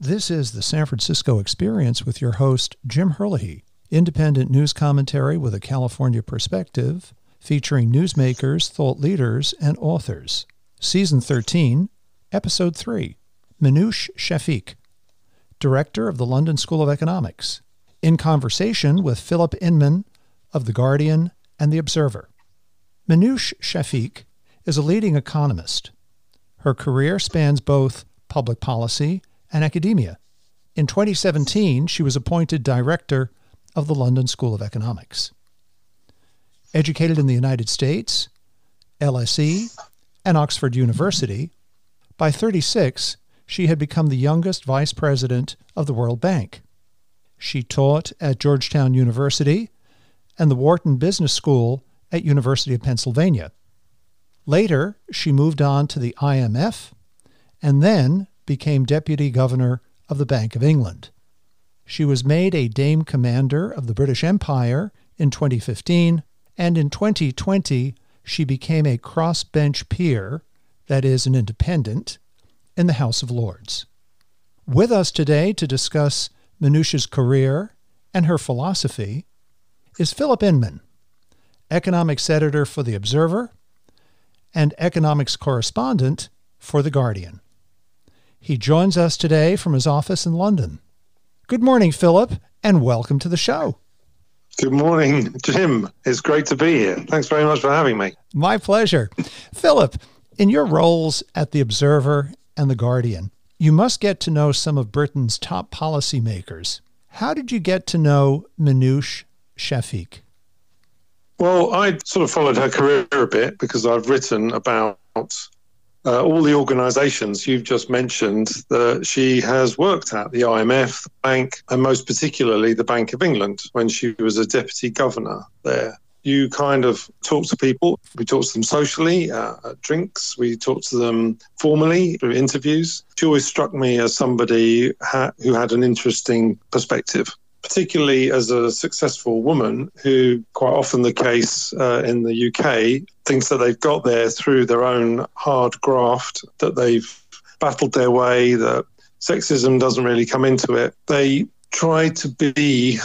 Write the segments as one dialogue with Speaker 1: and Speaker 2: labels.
Speaker 1: This is the San Francisco Experience with your host, Jim Herlihy. Independent news commentary with a California perspective, featuring newsmakers, thought leaders, and authors. Season 13, Episode 3 Minouche Shafik, Director of the London School of Economics, in conversation with Phillip Inman of The Guardian and The Observer. Minouche Shafik is a leading economist. Her career spans both public policy and academia. In 2017, she was appointed director of the London School of Economics. Educated in the United States, LSE, and Oxford University, by 36, she had become the youngest vice president of the World Bank. She taught at Georgetown University and the Wharton Business School at University of Pennsylvania. Later, she moved on to the IMF and then became deputy governor of the Bank of England. She was made a Dame Commander of the British Empire in 2015, and in 2020 she became a crossbench peer, that is, an independent, in the House of Lords. With us today to discuss Minouche's career and her philosophy is Phillip Inman, economics editor for The Observer and economics correspondent for The Guardian. He joins us today from his office in London. Good morning, Phillip, and welcome to the show.
Speaker 2: Good morning, Jim. It's great to be here. Thanks very much for having me.
Speaker 1: My pleasure. Phillip, in your roles at The Observer and The Guardian, you must get to know some of Britain's top policymakers. How did you get to know Minouche Shafik?
Speaker 2: Well, I sort of followed her career a bit because I've written about uh, all the organisations you've just mentioned that she has worked at the IMF, the bank, and most particularly the Bank of England when she was a deputy governor there. You kind of talk to people. We talk to them socially uh, at drinks. We talk to them formally through interviews. She always struck me as somebody ha- who had an interesting perspective particularly as a successful woman who, quite often the case uh, in the UK, thinks that they've got there through their own hard graft, that they've battled their way, that sexism doesn't really come into it. They try to be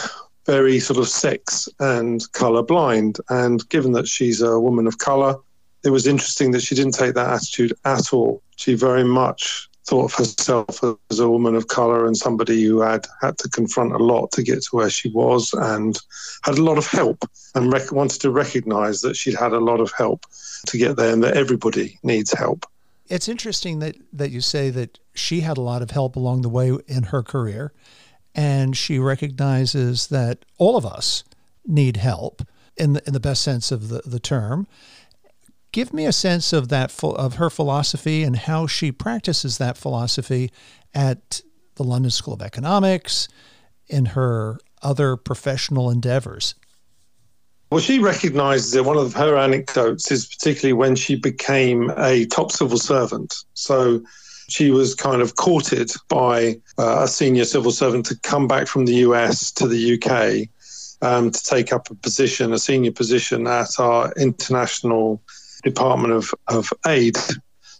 Speaker 2: very sort of sex and colour blind. And given that she's a woman of colour, it was interesting that she didn't take that attitude at all. She very much thought of herself as a woman of color and somebody who had had to confront a lot to get to where she was and had a lot of help and rec- wanted to recognize that she'd had a lot of help to get there and that everybody needs help.
Speaker 1: It's interesting that, that you say that she had a lot of help along the way in her career and she recognizes that all of us need help in the, in the best sense of the, the term Give me a sense of that of her philosophy and how she practices that philosophy at the London School of Economics, in her other professional endeavors.
Speaker 2: Well, she recognizes that one of her anecdotes is particularly when she became a top civil servant. So she was kind of courted by uh, a senior civil servant to come back from the US to the UK um, to take up a position, a senior position at our international Department of, of Aid.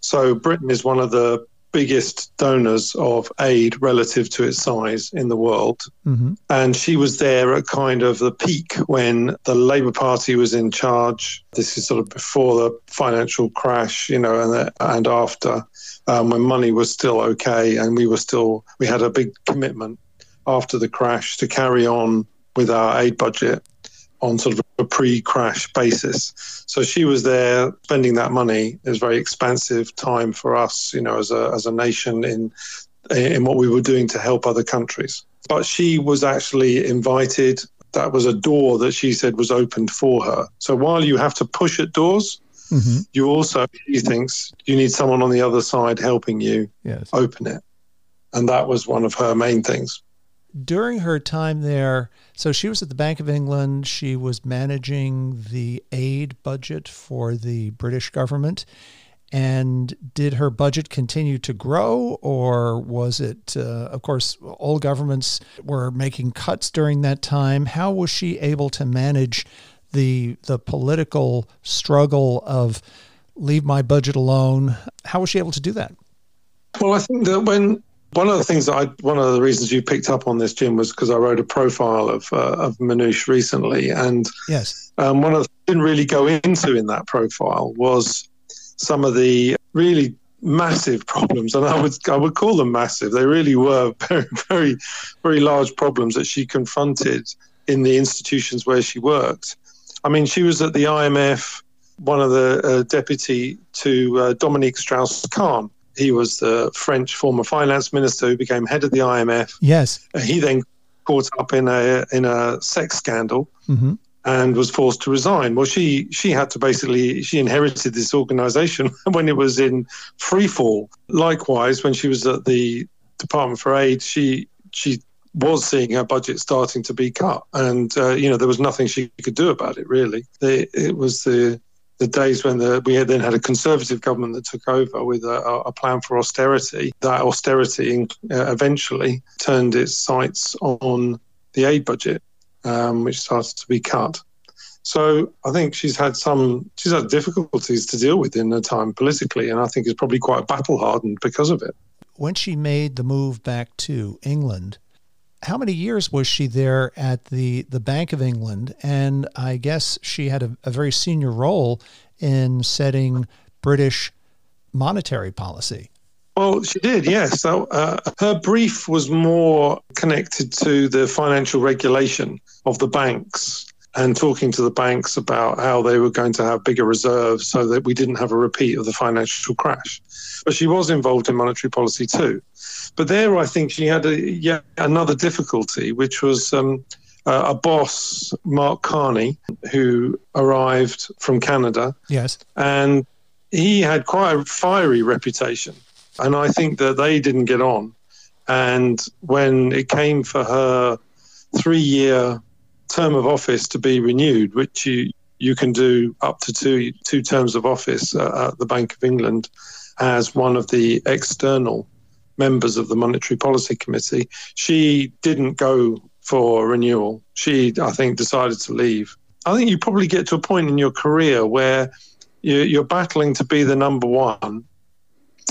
Speaker 2: So Britain is one of the biggest donors of aid relative to its size in the world. Mm-hmm. And she was there at kind of the peak when the Labour Party was in charge. This is sort of before the financial crash, you know, and, and after, um, when money was still okay and we were still, we had a big commitment after the crash to carry on with our aid budget on sort of a pre-crash basis. So she was there spending that money. It was very expansive time for us, you know, as a as a nation in in what we were doing to help other countries. But she was actually invited. That was a door that she said was opened for her. So while you have to push at doors, mm-hmm. you also she thinks you need someone on the other side helping you yes. open it. And that was one of her main things
Speaker 1: during her time there, so she was at the Bank of England. She was managing the aid budget for the British government. And did her budget continue to grow, or was it, uh, of course, all governments were making cuts during that time? How was she able to manage the the political struggle of leave my budget alone? How was she able to do that?
Speaker 2: Well, I think that when One of the things that I, one of the reasons you picked up on this, Jim, was because I wrote a profile of uh, of Minouche recently, and
Speaker 1: yes,
Speaker 2: um, one of the didn't really go into in that profile was some of the really massive problems, and I would I would call them massive. They really were very very very large problems that she confronted in the institutions where she worked. I mean, she was at the IMF, one of the uh, deputy to uh, Dominique Strauss-Kahn. He was the French former finance minister who became head of the IMF.
Speaker 1: Yes.
Speaker 2: He then caught up in a in a sex scandal.
Speaker 1: Mm-hmm
Speaker 2: and was forced to resign. Well, she she had to basically she inherited this organisation when it was in free fall. Likewise, when she was at the Department for Aid, she she was seeing her budget starting to be cut, and uh, you know there was nothing she could do about it. Really, the, it was the the days when the, we had then had a conservative government that took over with a, a plan for austerity. That austerity uh, eventually turned its sights on the aid budget, um, which started to be cut. So I think she's had some she's had difficulties to deal with in her time politically, and I think is probably quite battle hardened because of it.
Speaker 1: When she made the move back to England, how many years was she there at the, the Bank of England? And I guess she had a, a very senior role in setting British monetary policy.
Speaker 2: Well, she did, yes. So, uh, her brief was more connected to the financial regulation of the banks and talking to the banks about how they were going to have bigger reserves so that we didn't have a repeat of the financial crash. But she was involved in monetary policy too. But there, I think she had a, yet another difficulty, which was um, uh, a boss, Mark Carney, who arrived from Canada.
Speaker 1: Yes.
Speaker 2: And he had quite a fiery reputation. And I think that they didn't get on. And when it came for her three year term of office to be renewed, which you, you can do up to two, two terms of office uh, at the Bank of England as one of the external members of the Monetary Policy Committee. She didn't go for renewal. She, I think, decided to leave. I think you probably get to a point in your career where you're battling to be the number one.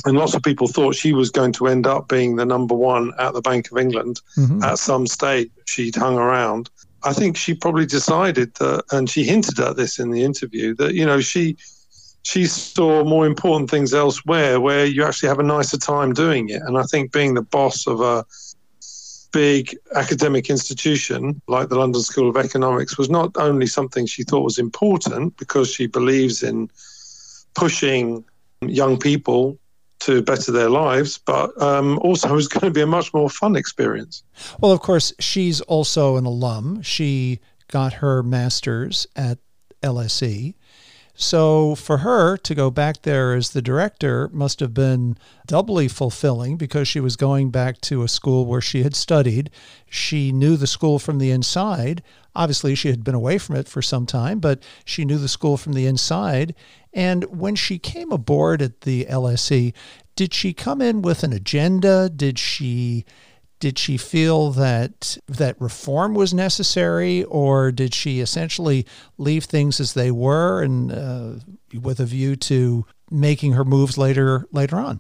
Speaker 2: And lots of people thought she was going to end up being the number one at the Bank of England mm-hmm. at some stage. She'd hung around. I think she probably decided that, and she hinted at this in the interview, that, you know, she she saw more important things elsewhere where you actually have a nicer time doing it. And I think being the boss of a big academic institution like the London School of Economics was not only something she thought was important because she believes in pushing young people to better their lives, but um, also was going to be a much more fun experience.
Speaker 1: Well, of course, she's also an alum. She got her master's at LSE. So for her to go back there as the director must have been doubly fulfilling because she was going back to a school where she had studied. She knew the school from the inside. Obviously, she had been away from it for some time, but she knew the school from the inside. And when she came aboard at the LSE, did she come in with an agenda? Did she did she feel that that reform was necessary, or did she essentially leave things as they were, and uh, with a view to making her moves later later on?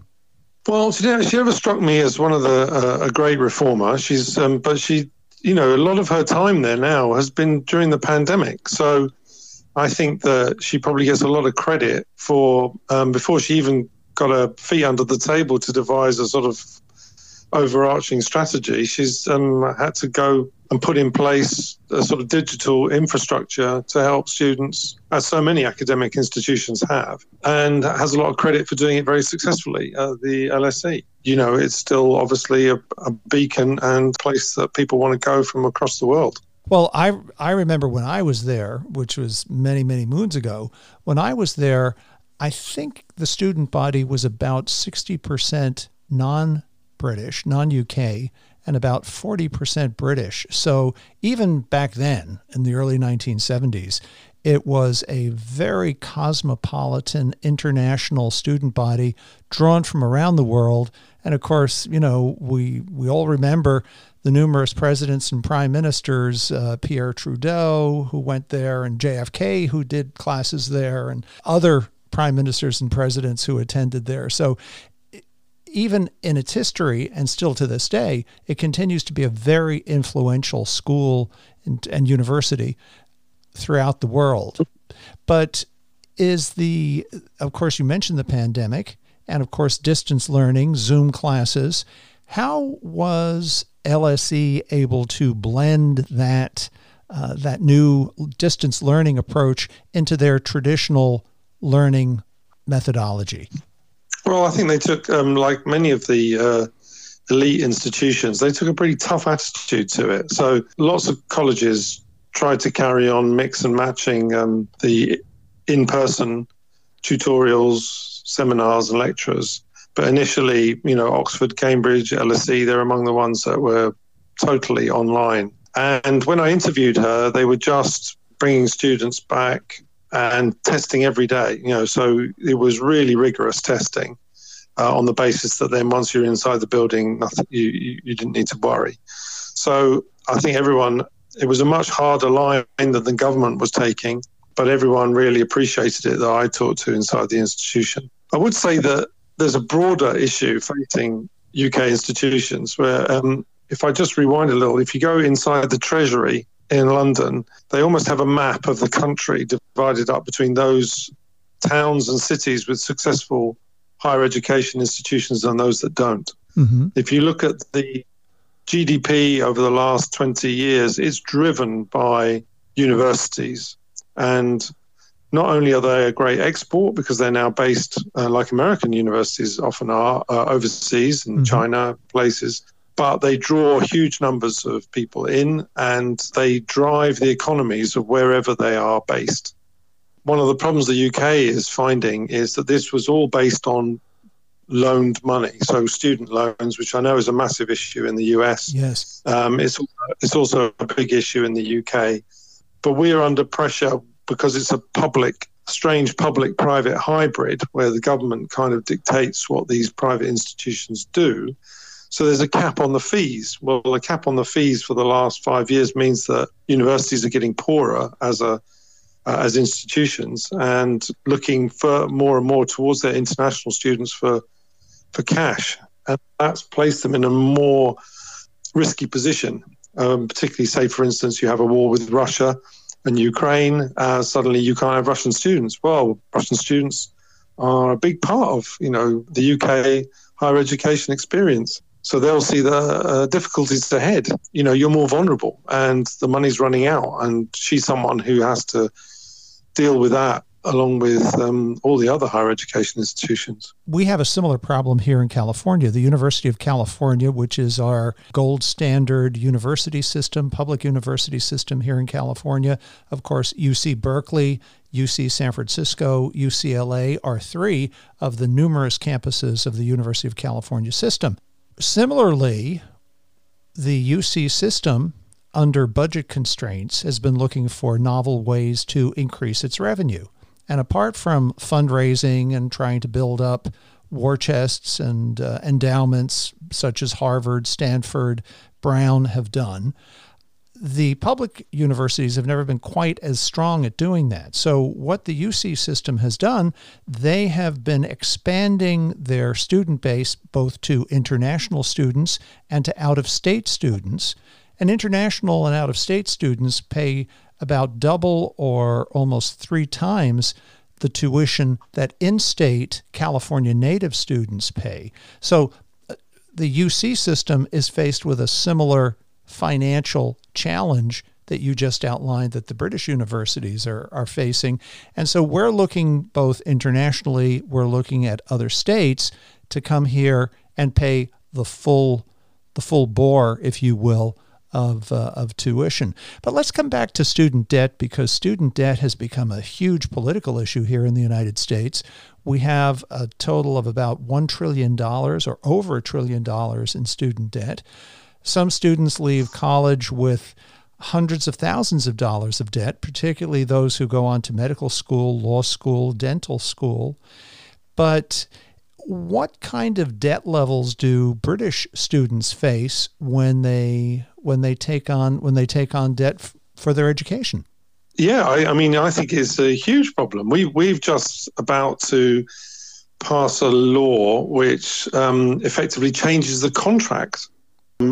Speaker 2: Well, she never, she struck me as one of the uh, a great reformer. She's, um, but she, you know, a lot of her time there now has been during the pandemic. So I think that she probably gets a lot of credit for um, before she even got her feet under the table to devise a sort of overarching strategy, she's um, had to go and put in place a sort of digital infrastructure to help students, as so many academic institutions have, and has a lot of credit for doing it very successfully the LSE. You know, it's still obviously a, a beacon and place that people want to go from across the world.
Speaker 1: Well, I I remember when I was there, which was many many moons ago. When I was there, I think the student body was about sixty percent non British, non UK, and about 40% British. So even back then, in the early 1970s, it was a very cosmopolitan international student body drawn from around the world. And of course, you know, we, we all remember the numerous presidents and prime ministers, uh, Pierre Trudeau, who went there, and JFK, who did classes there, and other prime ministers and presidents who attended there. So even in its history and still to this day, it continues to be a very influential school and, and university throughout the world. But is the, of course, you mentioned the pandemic and, of course, distance learning, Zoom classes. How was LSE able to blend that? Uh, that new distance learning approach into their traditional learning methodology?
Speaker 2: Well, I think they took, um, like many of the uh, elite institutions, they took a pretty tough attitude to it. So lots of colleges tried to carry on mix and matching um, the in person tutorials, seminars, and lectures. But initially, you know, Oxford, Cambridge, LSE, they're among the ones that were totally online. And when I interviewed her, they were just bringing students back and testing every day. You know, so it was really rigorous testing uh, on the basis that then once you're inside the building, nothing you, you, you didn't need to worry. So I think everyone it was a much harder line than the government was taking, but everyone really appreciated it that I talked to inside the institution. I would say that there's a broader issue facing UK institutions where, um, if I just rewind a little, if you go inside the Treasury in London, they almost have a map of the country divided up between those towns and cities with successful higher education institutions and those that don't. Mm-hmm. If you look at the GDP over the last 20 years it's driven by universities. And not only are they a great export because they're now based, uh, like American universities often are, uh, overseas in mm-hmm. China, places, but they draw huge numbers of people in and they drive the economies of wherever they are based. One of the problems the UK is finding is that this was all based on loaned money, so student loans, which I know is a massive issue in the US.
Speaker 1: Yes,
Speaker 2: um, it's it's also a big issue in the UK, but we are under pressure because it's a public, strange public-private hybrid where the government kind of dictates what these private institutions do. So there's a cap on the fees. Well, a cap on the fees for the last five years means that universities are getting poorer as a uh, as institutions and looking for more and more towards their international students for for cash, and that's placed them in a more risky position. Um, particularly, say for instance, you have a war with Russia and Ukraine. Uh, suddenly, you can't have Russian students. Well, Russian students are a big part of you know the UK higher education experience. So they'll see the uh, difficulties ahead. You know, you're more vulnerable, and the money's running out, and she's someone who has to deal with that along with um, all the other higher education institutions.
Speaker 1: We have a similar problem here in California. The University of California, which is our gold standard university system, public university system here in California, of course, UC Berkeley, UC San Francisco, UCLA are three of the numerous campuses of the University of California system. Similarly, the UC system under budget constraints has been looking for novel ways to increase its revenue. And apart from fundraising and trying to build up war chests and uh, endowments such as Harvard, Stanford, Brown have done, the public universities have never been quite as strong at doing that. So, what the UC system has done, they have been expanding their student base both to international students and to out of state students. And international and out of state students pay about double or almost three times the tuition that in state California native students pay. So uh, the UC system is faced with a similar financial challenge that you just outlined that the British universities are, are facing. And so we're looking both internationally, we're looking at other states to come here and pay the full the full bore, if you will, of, uh, of tuition. But let's come back to student debt because student debt has become a huge political issue here in the United States. We have a total of about $1 trillion or over a trillion dollars in student debt. Some students leave college with hundreds of thousands of dollars of debt, particularly those who go on to medical school, law school, dental school. But what kind of debt levels do British students face when they when they take on when they take on debt f- for their education?
Speaker 2: Yeah, I, I, mean, I think it's a huge problem. We we've just about to pass a law which um, effectively changes the contract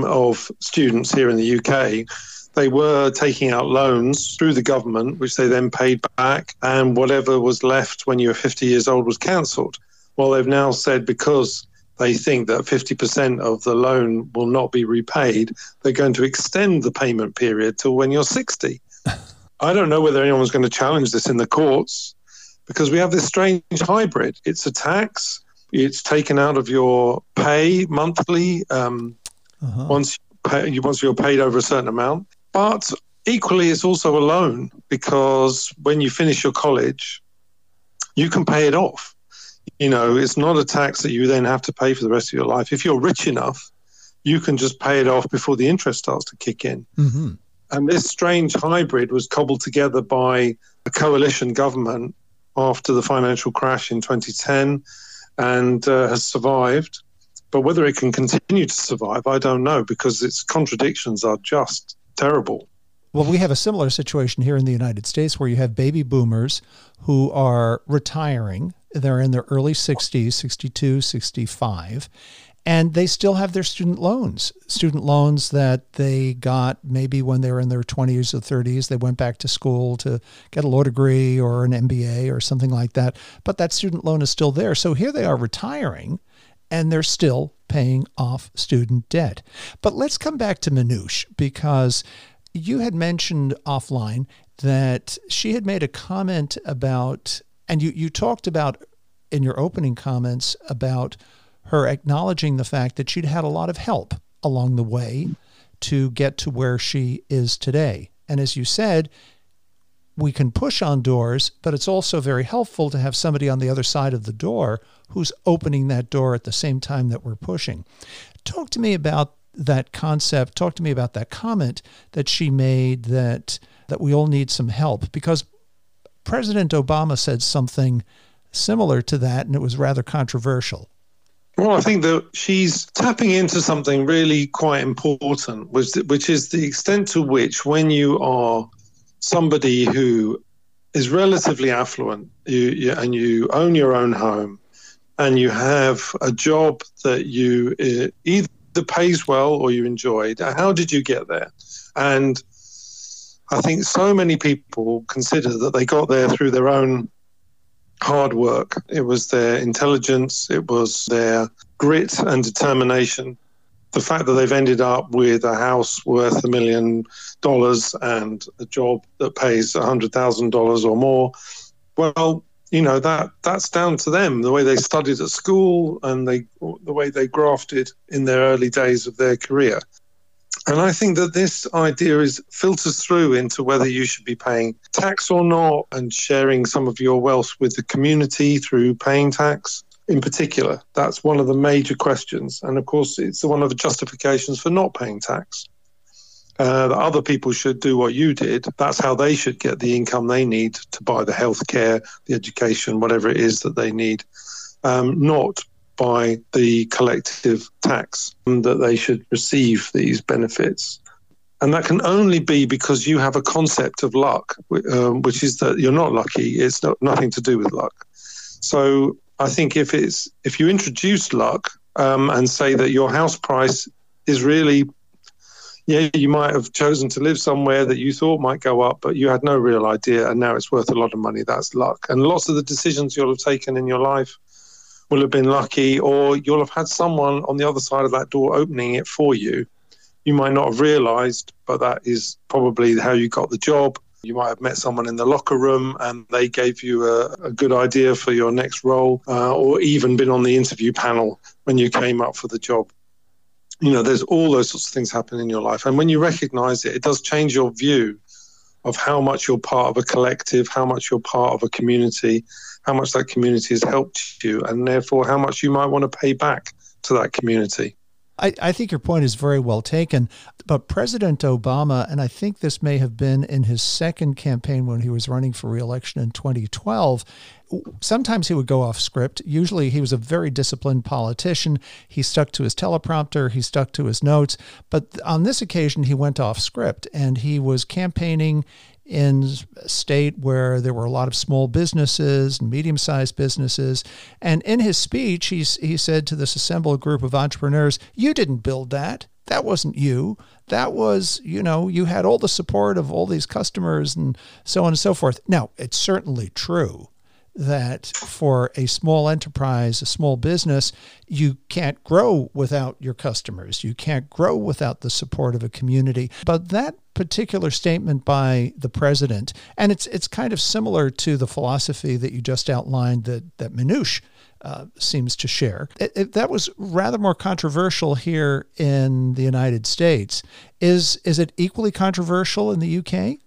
Speaker 2: of students here in the UK. They were taking out loans through the government, which they then paid back, and whatever was left when you were 50 years old was cancelled. Well, they've now said because they think that 50% of the loan will not be repaid, they're going to extend the payment period till when you're 60. I don't know whether anyone's going to challenge this in the courts because we have this strange hybrid. It's a tax, it's taken out of your pay monthly um, uh-huh. once, pay, once you're paid over a certain amount. But equally, it's also a loan because when you finish your college, you can pay it off. You know, it's not a tax that you then have to pay for the rest of your life. If you're rich enough, you can just pay it off before the interest starts to kick in. Mm-hmm. And this strange hybrid was cobbled together by a coalition government after the financial crash in 2010 and uh, has survived. But whether it can continue to survive, I don't know because its contradictions are just terrible.
Speaker 1: Well, we have a similar situation here in the United States where you have baby boomers who are retiring. They're in their early 60s, 62, 65, and they still have their student loans student loans that they got maybe when they were in their 20s or 30s they went back to school to get a law degree or an mba or something like that but that student loan is still there so here they are retiring and they're still paying off student debt but let's come back to Minouche because you had mentioned offline that she had made a comment about and you, you talked about in your opening comments about her acknowledging the fact that she'd had a lot of help along the way to get to where she is today. And as you said, we can push on doors, but it's also very helpful to have somebody on the other side of the door who's opening that door at the same time that we're pushing. Talk to me about that concept. Talk to me about that comment that she made that that we all need some help because President Obama said something similar to that and it was rather controversial.
Speaker 2: Well, I think that she's tapping into something really quite important, which, which is the extent to which, when you are somebody who is relatively affluent you, you, and you own your own home and you have a job that you uh, either pays well or you enjoy, how did you get there? And I think so many people consider that they got there through their own hard work. It was their intelligence, it was their grit and determination. The fact that they've ended up with a house worth a million dollars and a job that pays a hundred thousand dollars or more, well, you know that that's down to them. The way they studied at school and they the way they grafted in their early days of their career. And I think that this idea is filters through into whether you should be paying tax or not and sharing some of your wealth with the community through paying tax in particular. That's one of the major questions. And of course, it's one of the justifications for not paying tax. Uh, that other people should do what you did. That's how they should get the income they need to buy the health care, the education, whatever it is that they need, um, not by the collective tax that they should receive these benefits. And that can only be because you have a concept of luck, um, which is that you're not lucky. It's not, nothing to do with luck. So I think if it's if you introduce luck um, and say that your house price is really, yeah, you might have chosen to live somewhere that you thought might go up, but you had no real idea, and now it's worth a lot of money. That's luck. And lots of the decisions you'll have taken in your life will have been lucky, or you'll have had someone on the other side of that door opening it for you. You might not have realized, but that is probably how you got the job. You might have met someone in the locker room and they gave you a, a good idea for your next role, uh, or even been on the interview panel when you came up for the job. You know, there's all those sorts of things happen in your life. And when you recognize it, it does change your view of how much you're part of a collective, how much you're part of a community, how much that community has helped you, and therefore how much you might want to pay back to that community.
Speaker 1: I, I think your point is very well taken. But President Obama, and I think this may have been in his second campaign when he was running for reelection in 2012, sometimes he would go off script. Usually he was a very disciplined politician. He stuck to his teleprompter, he stuck to his notes. But on this occasion, he went off script and he was campaigning in a state where there were a lot of small businesses and medium sized businesses. And in his speech, he's, he said to this assembled group of entrepreneurs, You didn't build that. That wasn't you. That was, you know, you had all the support of all these customers and so on and so forth. Now, it's certainly true that for a small enterprise, a small business, you can't grow without your customers. You can't grow without the support of a community. But that particular statement by the president, and it's it's kind of similar to the philosophy that you just outlined that that Minouche uh, seems to share. It, it, that was rather more controversial here in the United States. Is is it equally controversial in the UK?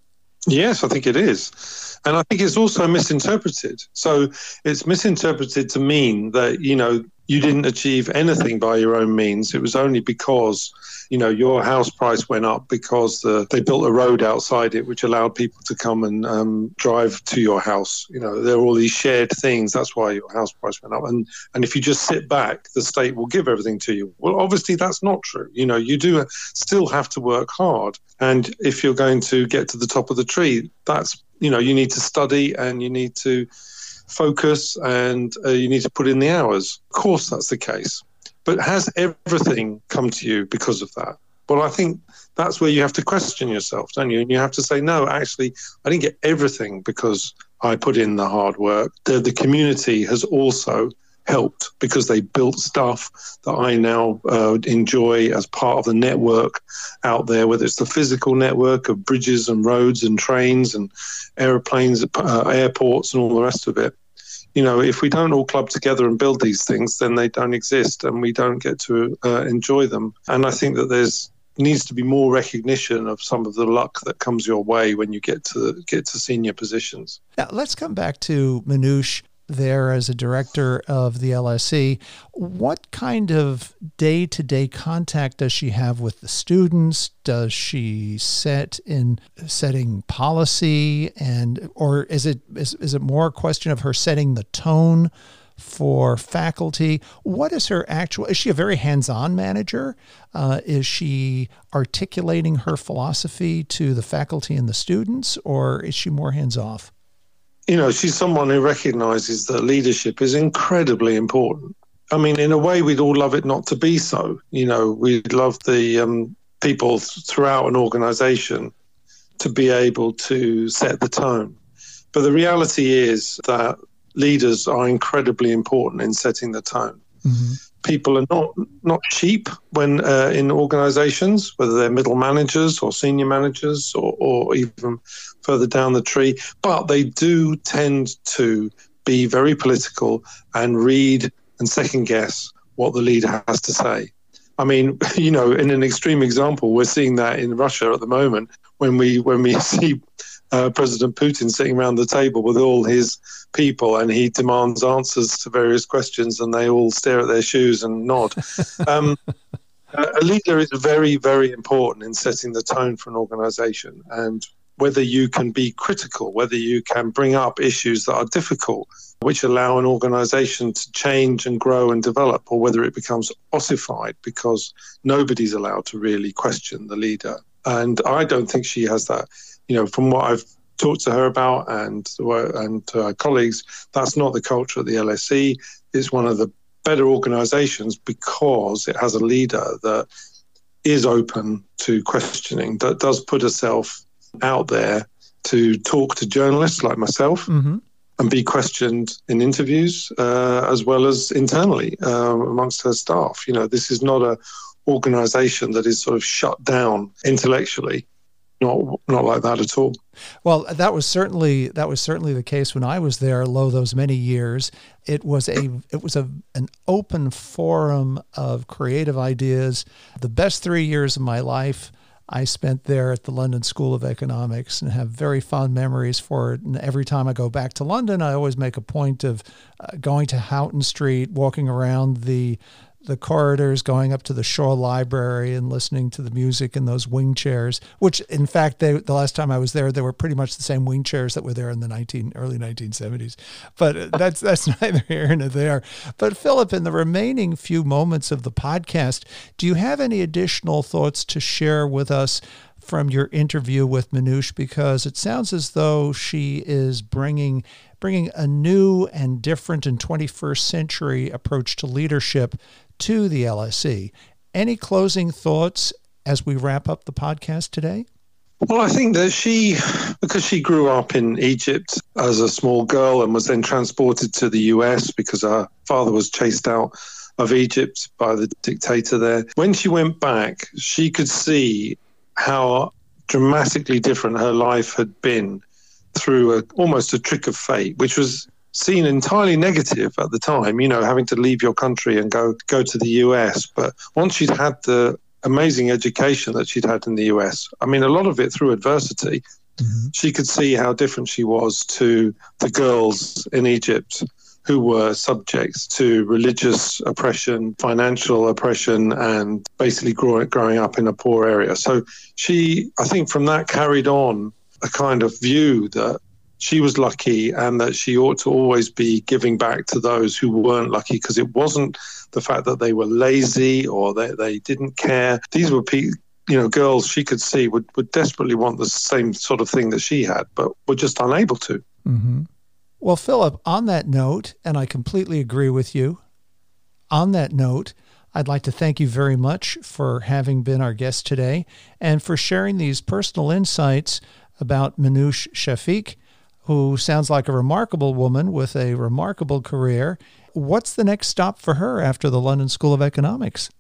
Speaker 2: Yes, I think it is. And I think it's also misinterpreted. So it's misinterpreted to mean that, you know, you didn't achieve anything by your own means. It was only because you know your house price went up because the, they built a road outside it, which allowed people to come and um, drive to your house. You know there are all these shared things. That's why your house price went up. And and if you just sit back, the state will give everything to you. Well, obviously that's not true. You know you do still have to work hard. And if you're going to get to the top of the tree, that's you know you need to study and you need to focus and uh, you need to put in the hours. Of course, that's the case. But has everything come to you because of that? Well, I think that's where you have to question yourself, don't you? And you have to say, no, actually, I didn't get everything because I put in the hard work. The, the community has also helped because they built stuff that I now uh, enjoy as part of the network out there, whether it's the physical network of bridges and roads and trains and airplanes, uh, airports, and all the rest of it you know, if we don't all club together and build these things, then they don't exist and we don't get to uh, enjoy them. And I think that there's needs to be more recognition of some of the luck that comes your way when you get to get to senior positions.
Speaker 1: Now let's come back to Minouche there as a director of the LSE. What kind of day to day contact does she have with the students? Does she set in setting policy and or is it is, is it more a question of her setting the tone for faculty? What is her actual is she a very hands-on manager? Uh, is she articulating her philosophy to the faculty and the students or is she more hands-off?
Speaker 2: You know, she's someone who recognizes that leadership is incredibly important. I mean, in a way, we'd all love it not to be so. You know, we'd love the um, people throughout an organization to be able to set the tone. But the reality is that leaders are incredibly important in setting the tone. Mm-hmm. People are not not sheep when uh, in organisations, whether they're middle managers or senior managers or, or even further down the tree, but they do tend to be very political and read and second guess what the leader has to say. I mean, you know, in an extreme example, we're seeing that in Russia at the moment when we when we see uh, President Putin sitting around the table with all his people and he demands answers to various questions and they all stare at their shoes and nod. Um, a leader is very, very important in setting the tone for an organization and whether you can be critical, whether you can bring up issues that are difficult, which allow an organization to change and grow and develop, or whether it becomes ossified because nobody's allowed to really question the leader. And I don't think she has that. You know, from what I've talked to her about and and to her colleagues, that's not the culture at the LSE. It's one of the better organizations because it has a leader that is open to questioning, that does put herself out there to talk to journalists like myself mm-hmm. and be questioned in interviews uh, as well as internally uh, amongst her staff. You know, this is not a organization that is sort of shut down intellectually not not like that at all.
Speaker 1: Well, that was certainly that was certainly the case when I was there. Lo, those many years, it was a it was a an open forum of creative ideas. The best three years of my life. I spent there at the London School of Economics and have very fond memories for it. And every time I go back to London, I always make a point of uh, going to Houghton Street, walking around the the corridors going up to the Shaw Library and listening to the music in those wing chairs, which in fact, they, the last time I was there, they were pretty much the same wing chairs that were there in the 19, early 1970s. But uh, that's, that's neither here nor there. But Phillip, in the remaining few moments of the podcast, do you have any additional thoughts to share with us from your interview with Minouche because it sounds as though she is bringing bringing a new and different and 21st century approach to leadership to the LSE. Any closing thoughts as we wrap up the podcast today?
Speaker 2: Well, I think that she, because she grew up in Egypt as a small girl and was then transported to the US because her father was chased out of Egypt by the dictator there. When she went back, she could see how dramatically different her life had been through a, almost a trick of fate, which was seen entirely negative at the time, you know, having to leave your country and go go to the US. But once she'd had the amazing education that she'd had in the US, I mean, a lot of it through adversity, mm-hmm. she could see how different she was to the girls in Egypt who were subjects to religious oppression, financial oppression, and basically growing, growing up in a poor area. So she, I think, from that carried on a kind of view that she was lucky and that she ought to always be giving back to those who weren't lucky because it wasn't the fact that they were lazy or they, they didn't care. These were you know, girls she could see would, would desperately want the same sort of thing that she had, but were just unable to.
Speaker 1: Mm-hmm. Well, Phillip, on that note, and I completely agree with you, on that note, I'd like to thank you very much for having been our guest today and for sharing these personal insights about Minouche Shafik, who sounds like a remarkable woman with a remarkable career. What's the next stop for her after the London School of Economics?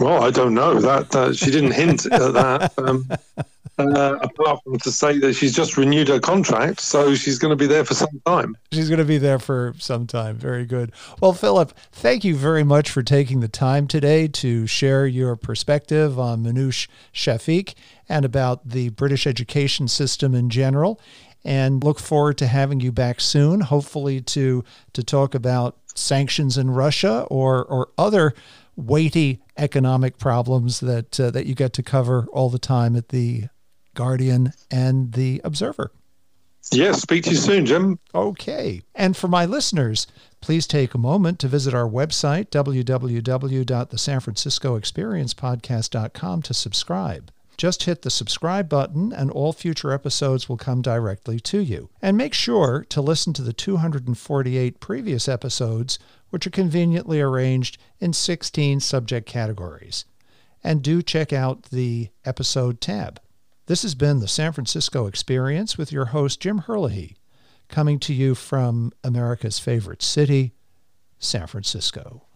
Speaker 2: Well, I don't know. That uh, she didn't hint at that. Um, uh, apart from to say that she's just renewed her contract, so she's going to be there for some time.
Speaker 1: She's going to be there for some time. Very good. Well, Phillip, thank you very much for taking the time today to share your perspective on Minouche Shafik and about the British education system in general. And look forward to having you back soon, hopefully to to talk about sanctions in Russia or or other weighty economic problems that uh, that you get to cover all the time at the Guardian and the Observer.
Speaker 2: Yes, speak to you soon, Jim.
Speaker 1: Okay. And for my listeners, please take a moment to visit our website, www.thesanfranciscoexperiencepodcast.com, to subscribe. Just hit the subscribe button, and all future episodes will come directly to you. And make sure to listen to the 248 previous episodes which are conveniently arranged in 16 subject categories. And do check out the episode tab. This has been the San Francisco Experience with your host, Jim Herlihy, coming to you from America's favorite city, San Francisco.